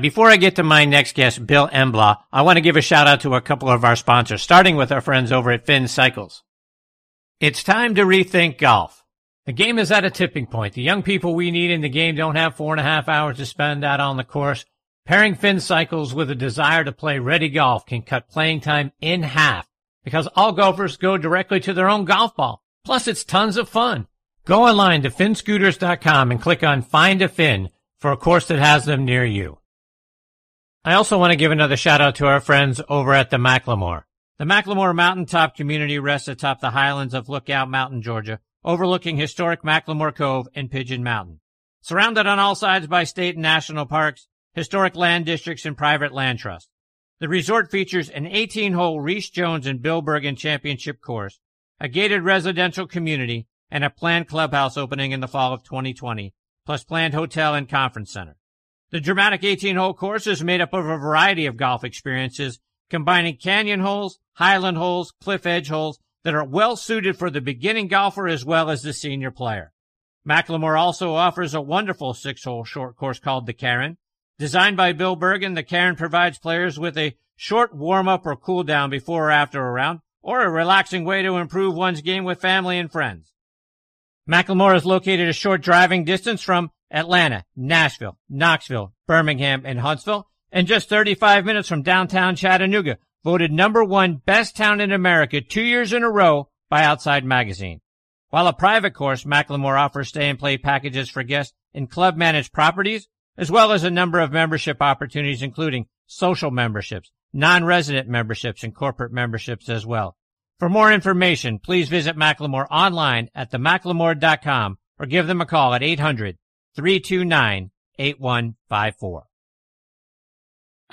Before I get to my next guest, Bill Emblau, I want to give a shout out to a couple of our sponsors, starting with our friends over at Finn Cycles. It's time to rethink golf. The game is at a tipping point. The young people we need in the game don't have four and a half hours to spend out on the course. Pairing Finn Cycles with a desire to play ready golf can cut playing time in half because all golfers go directly to their own golf ball. Plus, it's tons of fun. Go online to finscooters.com and click on Find a Fin for a course that has them near you. I also want to give another shout out to our friends over at the McLemore. The McLemore Mountaintop community rests atop the highlands of Lookout Mountain, Georgia, overlooking historic McLemore Cove and Pigeon Mountain. Surrounded on all sides by state and national parks, historic land districts, and private land trusts. The resort features an 18-hole Rees Jones and Bill Bergin championship course, a gated residential community, and a planned clubhouse opening in the fall of 2020, plus planned hotel and conference center. The dramatic 18-hole course is made up of a variety of golf experiences, combining canyon holes, highland holes, cliff edge holes that are well suited for the beginning golfer as well as the senior player. McLemore also offers a wonderful six-hole short course called the Karen. Designed by Bill Bergin, the Karen provides players with a short warm-up or cool down before or after a round, or a relaxing way to improve one's game with family and friends. McLemore is located a short driving distance from Atlanta, Nashville, Knoxville, Birmingham, and Huntsville, and just 35 minutes from downtown Chattanooga, voted number one best town in America two years in a row by Outside Magazine. While a private course, McLemore offers stay and play packages for guests in club managed properties, as well as a number of membership opportunities, including social memberships, non-resident memberships, and corporate memberships as well. For more information, please visit McLemore online at themclemore.com or give them a call at 800 329 8154.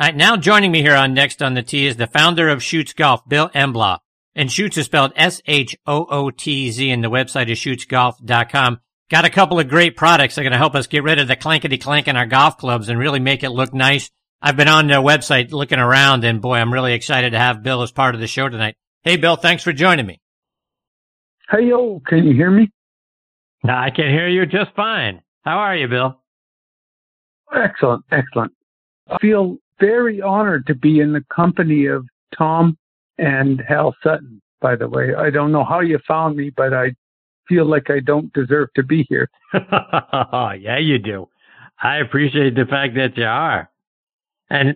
All right, now joining me here on Next on the Tee is the founder of Shootz Golf, Bill Emblau. And Shootz is spelled S-H-O-O-T-Z and the website is shootzgolf.com. Got a couple of great products that are going to help us get rid of the clankety clank in our golf clubs and really make it look nice. I've been on their website looking around and boy, I'm really excited to have Bill as part of the show tonight. Hey, Bill, thanks for joining me. Hey, yo, can you hear me? I can hear you just fine. How are you, Bill? Excellent, excellent. I feel very honored to be in the company of Tom and Hal Sutton, by the way. I don't know how you found me, but I feel like I don't deserve to be here. yeah, you do. I appreciate the fact that you are. And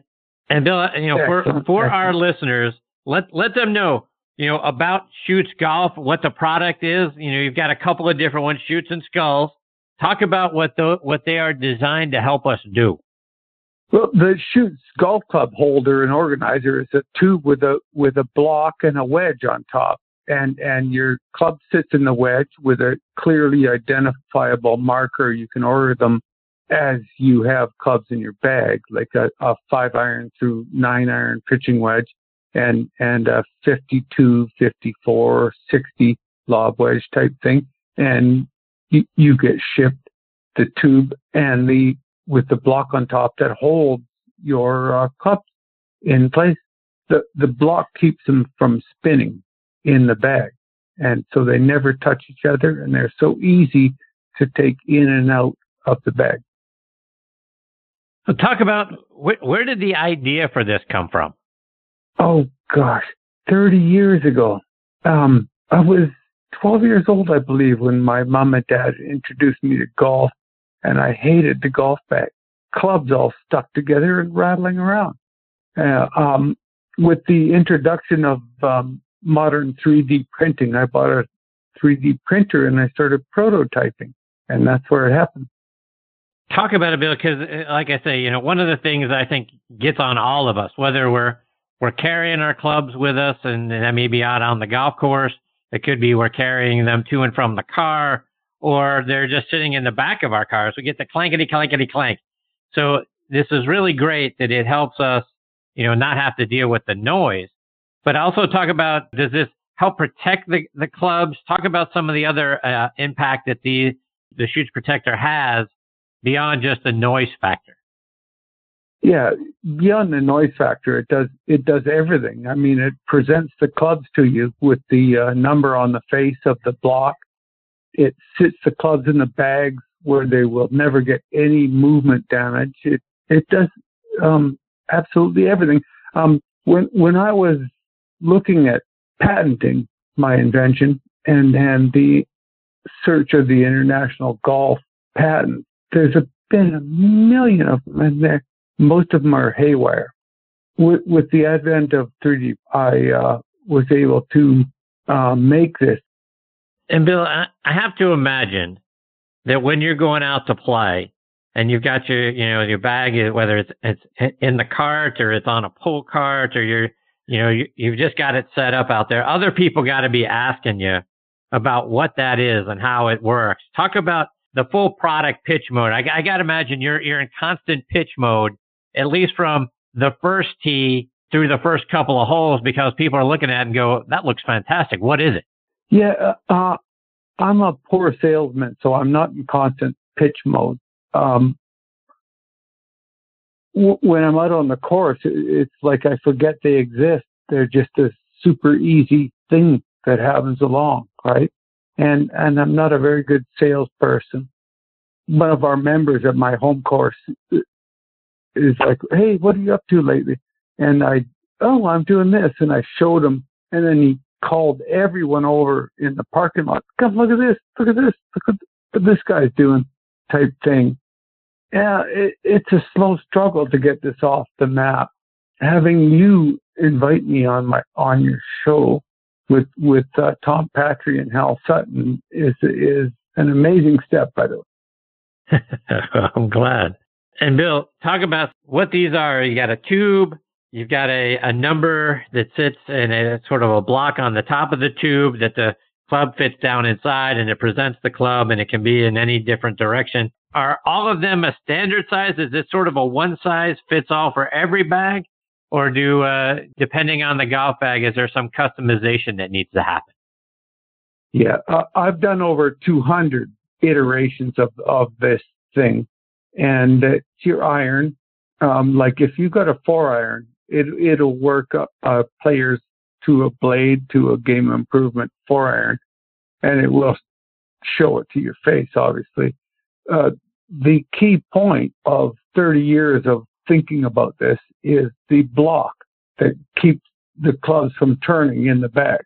and Bill, you know, for for our listeners, let let them know, you know, about Shootz Golf, what the product is. You know, you've got a couple of different ones, Shootz and Skulls. Talk about what the, what they are designed to help us do. Well, the Shootz golf club holder and organizer is a tube with a with a block and a wedge on top, and and your club sits in the wedge with a clearly identifiable marker. You can order them as you have clubs in your bag, like a, a five iron through nine iron pitching wedge, and and a 52, 54, 60 lob wedge type thing, and you, you get shipped the tube and the with the block on top that holds your uh, cups in place. The the block keeps them from spinning in the bag, and so they never touch each other, and they're so easy to take in and out of the bag. So talk about wh- where did the idea for this come from? Oh gosh, thirty years ago. Um, I was 12 years old, I believe, when my mom and dad introduced me to golf, and I hated the golf bag. Clubs all stuck together and rattling around. Uh, um, with the introduction of um, modern 3D printing, I bought a 3D printer and I started prototyping, and that's where it happened. Talk about it, Bill, because, uh, like I say, you know, one of the things I think gets on all of us, whether we're we're carrying our clubs with us and, and maybe out on the golf course, it could be we're carrying them to and from the car, or they're just sitting in the back of our cars. We get the clankety clankety clank. So this is really great that it helps us, you know, not have to deal with the noise, but also talk about does this help protect the, the clubs? Talk about some of the other uh, impact that the the Shootz Protector has beyond just the noise factor. Yeah, beyond the noise factor, it does it does everything. I mean, it presents the clubs to you with the uh, number on the face of the block. It sits the clubs in the bags where they will never get any movement damage. It it does um, absolutely everything. Um, when when I was looking at patenting my invention and and the search of the international golf patent, there's a, been a million of them, and there most of them are haywire. With, with the advent of 3D, I uh, was able to uh, make this. And Bill, I have to imagine that when you're going out to play and you've got your, you know, your bag, whether it's, it's in the cart or it's on a pull cart or you're, you know, you, you've just got it set up out there. Other people got to be asking you about what that is and how it works. Talk about the full product pitch mode. I, I got to imagine you're, you're in constant pitch mode, at least from the first tee through the first couple of holes because people are looking at it and go, that looks fantastic. What is it? Yeah, uh, I'm a poor salesman, so I'm not in constant pitch mode. Um, w- when I'm out on the course, it's like I forget they exist. They're just a super easy thing that happens along, right? And and I'm not a very good salesperson. One of our members at my home course is like, "Hey, what are you up to lately?" And I, "Oh, I'm doing this," and I showed him, and then he called everyone over in the parking lot. Come look at this, look at this, look at what this guy's doing, type thing. Yeah, it, it's a slow struggle to get this off the map. Having you invite me on my on your show with with uh, Tom Patri and Hal Sutton is is an amazing step, by the way. I'm glad. And Bill, talk about what these are. You got a tube, You've got a, a number that sits in a sort of a block on the top of the tube that the club fits down inside and it presents the club and it can be in any different direction. Are all of them a standard size? Is this sort of a one size fits all for every bag? Or do, uh, depending on the golf bag, is there some customization that needs to happen? Yeah, uh, I've done over 200 iterations of, of this thing. And it's your iron. Um, like if you got a four iron, it it'll work uh, players to a blade to a game improvement four iron, and it will show it to your face. Obviously, uh, the key point of 30 years of thinking about this is the block that keeps the clubs from turning in the bag.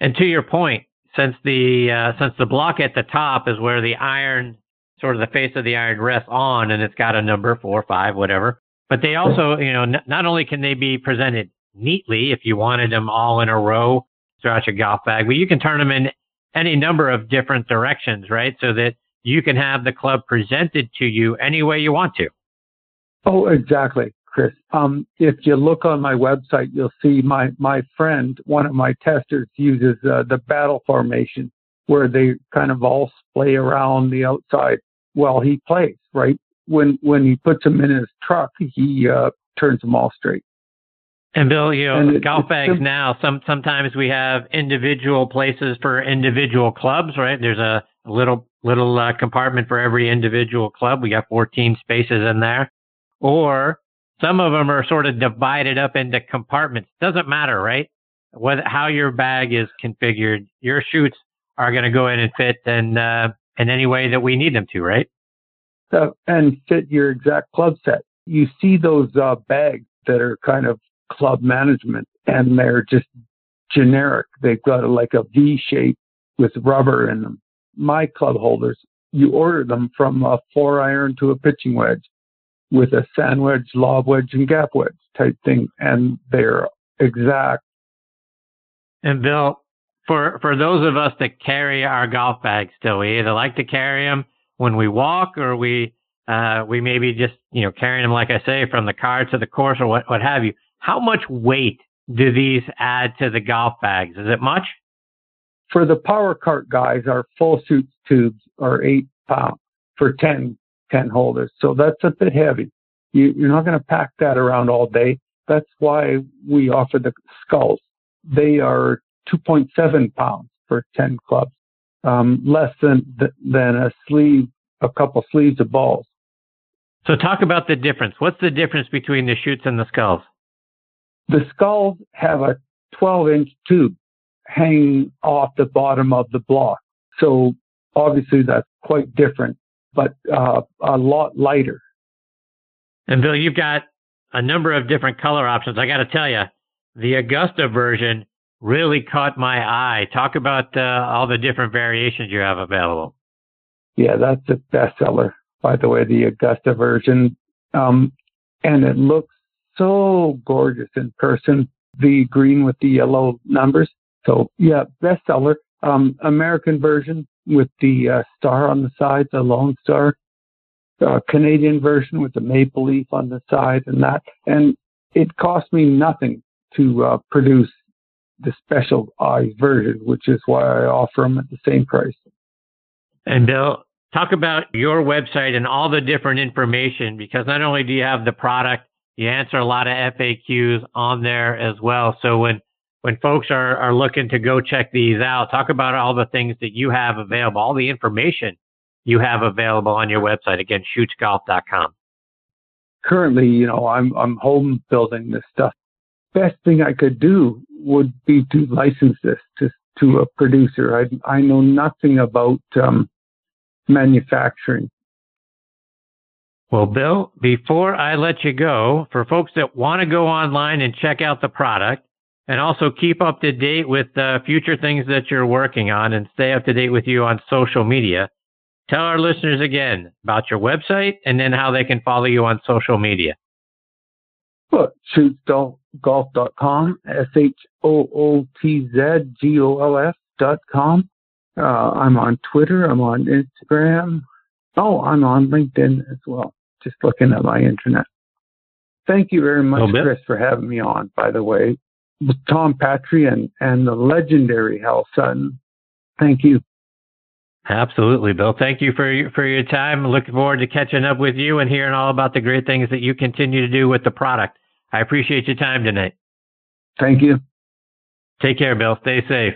And to your point, since the uh, since the block at the top is where the iron, sort of the face of the iron rests on, and it's got a number four, five, whatever. But they also, you know, n- not only can they be presented neatly if you wanted them all in a row throughout your golf bag, but you can turn them in any number of different directions, right? So that you can have the club presented to you any way you want to. Oh, exactly, Chris. Um, if you look on my website, you'll see my, my friend, one of my testers uses uh, the battle formation where they kind of all splay around the outside while he plays, right? when when he puts them in his truck, he uh, turns them all straight. And Bill, you know, it, golf bags sim- now. Some sometimes we have individual places for individual clubs, right? There's a little little uh, compartment for every individual club. We got 14 spaces in there, or some of them are sort of divided up into compartments. Doesn't matter, right? What how your bag is configured, your Shootz are going to go in and fit and uh, in any way that we need them to, right? uh, and fit your exact club set. You see those uh, bags that are kind of club management and they're just generic. They've got a, like a V shape with rubber in them. My club holders, you order them from a four iron to a pitching wedge with a sand wedge, lob wedge, and gap wedge type thing, and they're exact. And Bill, for for those of us that carry our golf bags still, we either like to carry them when we walk or we uh, we maybe just you know carrying them like I say from the car to the course or what what have you. How much weight do these add to the golf bags? Is it much? For the power cart guys, our full suit tubes are eight pounds for 10, 10 holders. So that's a bit heavy. You, you're not going to pack that around all day. That's why we offer the skulls. They are 2.7 pounds for 10 clubs um, less than than a sleeve, a couple sleeves of balls. So talk about the difference. What's the difference between the Shootz and the skulls? The skulls have a 12 inch tube hanging off the bottom of the block. So obviously that's quite different, but uh, a lot lighter. And Bill, you've got a number of different color options. I got to tell you, the Augusta version really caught my eye. Talk about uh, all the different variations you have available. Yeah, that's a bestseller, by the way, the Augusta version. Um, and it looks so gorgeous in person. The green with the yellow numbers. So yeah, bestseller. Um, American version with the uh, star on the side, the Lone Star. Uh, Canadian version with the maple leaf on the side and that. And it cost me nothing to uh, produce the specialized version, which is why I offer them at the same price. And Bill, talk about your website and all the different information because not only do you have the product, you answer a lot of FAQs on there as well. So when when folks are, are looking to go check these out, talk about all the things that you have available, all the information you have available on your website. Again, shootzgolf.com. Currently, you know, I'm I'm home building this stuff. Best thing I could do would be to license this to to a producer. I I know nothing about um, manufacturing. Well, Bill, before I let you go, for folks that want to go online and check out the product and also keep up to date with uh, future things that you're working on and stay up to date with you on social media, tell our listeners again about your website and then how they can follow you on social media. Well, shootzgolf.com, S-H-O-O-T-Z-G-O-L-F dot com. Uh, I'm on Twitter. I'm on Instagram. Oh, I'm on LinkedIn as well. Just looking at my internet. Thank you very much, Chris, for having me on, by the way. Tom Patri and, and the legendary Hal Sutton. Thank you. Absolutely, Bill. Thank you for your, for your time. Looking forward to catching up with you and hearing all about the great things that you continue to do with the product. I appreciate your time tonight. Thank you. Take care, Bill. Stay safe.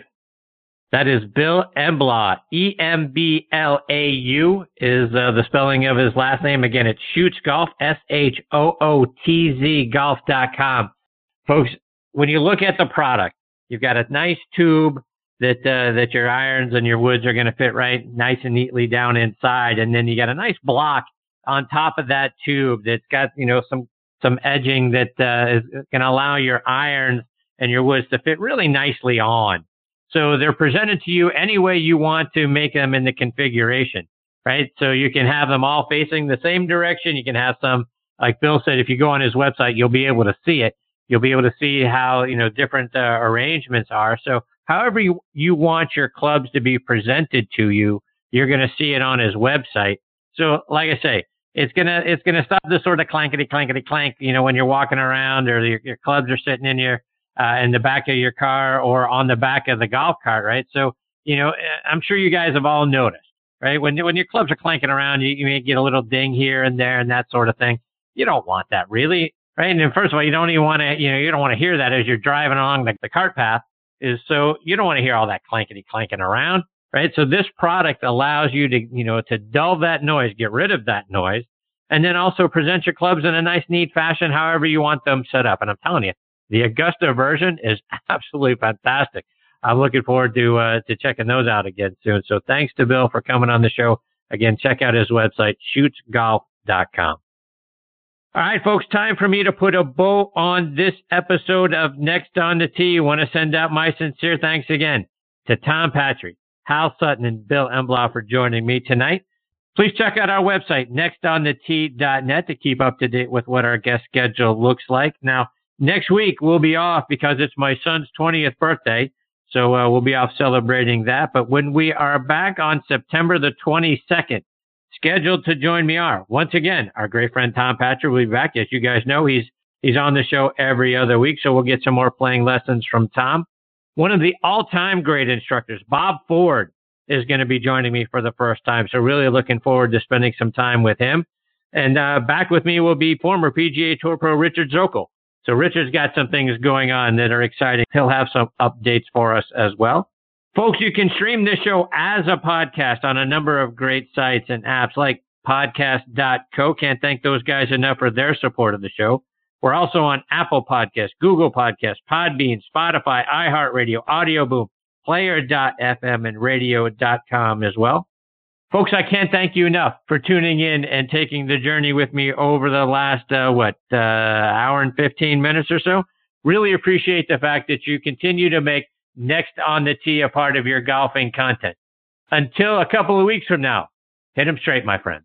That is Bill Emblau. E M B L A U is uh, the spelling of his last name. Again, it's Shootz Golf, S H O O T Z Golf.com. Folks, when you look at the product, you've got a nice tube that uh, that your irons and your woods are going to fit right nice and neatly down inside, and then you got a nice block on top of that tube that's got you know some some edging that uh, is going to allow your irons and your woods to fit really nicely on. So they're presented to you any way you want to make them in the configuration, right? So you can have them all facing the same direction. You can have some, like Bill said, if you go on his website, you'll be able to see it. You'll be able to see how, you know, different uh, arrangements are. So however you, you want your clubs to be presented to you, you're going to see it on his website. So like I say, it's gonna it's gonna stop the sort of clankety clankety clank, you know, when you're walking around or your, your clubs are sitting in your uh, in the back of your car or on the back of the golf cart, right? So you know, uh, I'm sure you guys have all noticed, right? When when your clubs are clanking around, you, you may get a little ding here and there and that sort of thing. You don't want that, really, right? And first of all, you don't even want to, you know, you don't want to hear that as you're driving along the, the cart path. Is so you don't want to hear all that clankety clanking around right? So this product allows you to, you know, to dull that noise, get rid of that noise, and then also present your clubs in a nice, neat fashion, however you want them set up. And I'm telling you, the Augusta version is absolutely fantastic. I'm looking forward to uh, to checking those out again soon. So thanks to Bill for coming on the show. Again, check out his website, shootzgolf.com. All right, folks, time for me to put a bow on this episode of Next on the Tee. Want to send out my sincere thanks again to Tom Patri, Hal Sutton and Bill Emblau for joining me tonight. Please check out our website, nextonthetee.net, to keep up to date with what our guest schedule looks like. Now, next week we'll be off because it's my son's 20th birthday. So uh, we'll be off celebrating that. But when we are back on September the 22nd, scheduled to join me are once again our great friend Tom Patri will be back. As you guys know, he's he's on the show every other week, so we'll get some more playing lessons from Tom. One of the all-time great instructors, Bob Ford, is going to be joining me for the first time. So really looking forward to spending some time with him. And uh, back with me will be former PGA Tour pro Richard Zokol. So Richard's got some things going on that are exciting. He'll have some updates for us as well. Folks, you can stream this show as a podcast on a number of great sites and apps like podcast.co. Can't thank those guys enough for their support of the show. We're also on Apple Podcasts, Google Podcasts, Podbean, Spotify, iHeartRadio, Audio Boom, player.fm, and radio.com as well. Folks, I can't thank you enough for tuning in and taking the journey with me over the last, uh, what, uh, hour and 15 minutes or so. Really appreciate the fact that you continue to make next on the tee a part of your golfing content. Until a couple of weeks from now, hit 'em straight, my friends.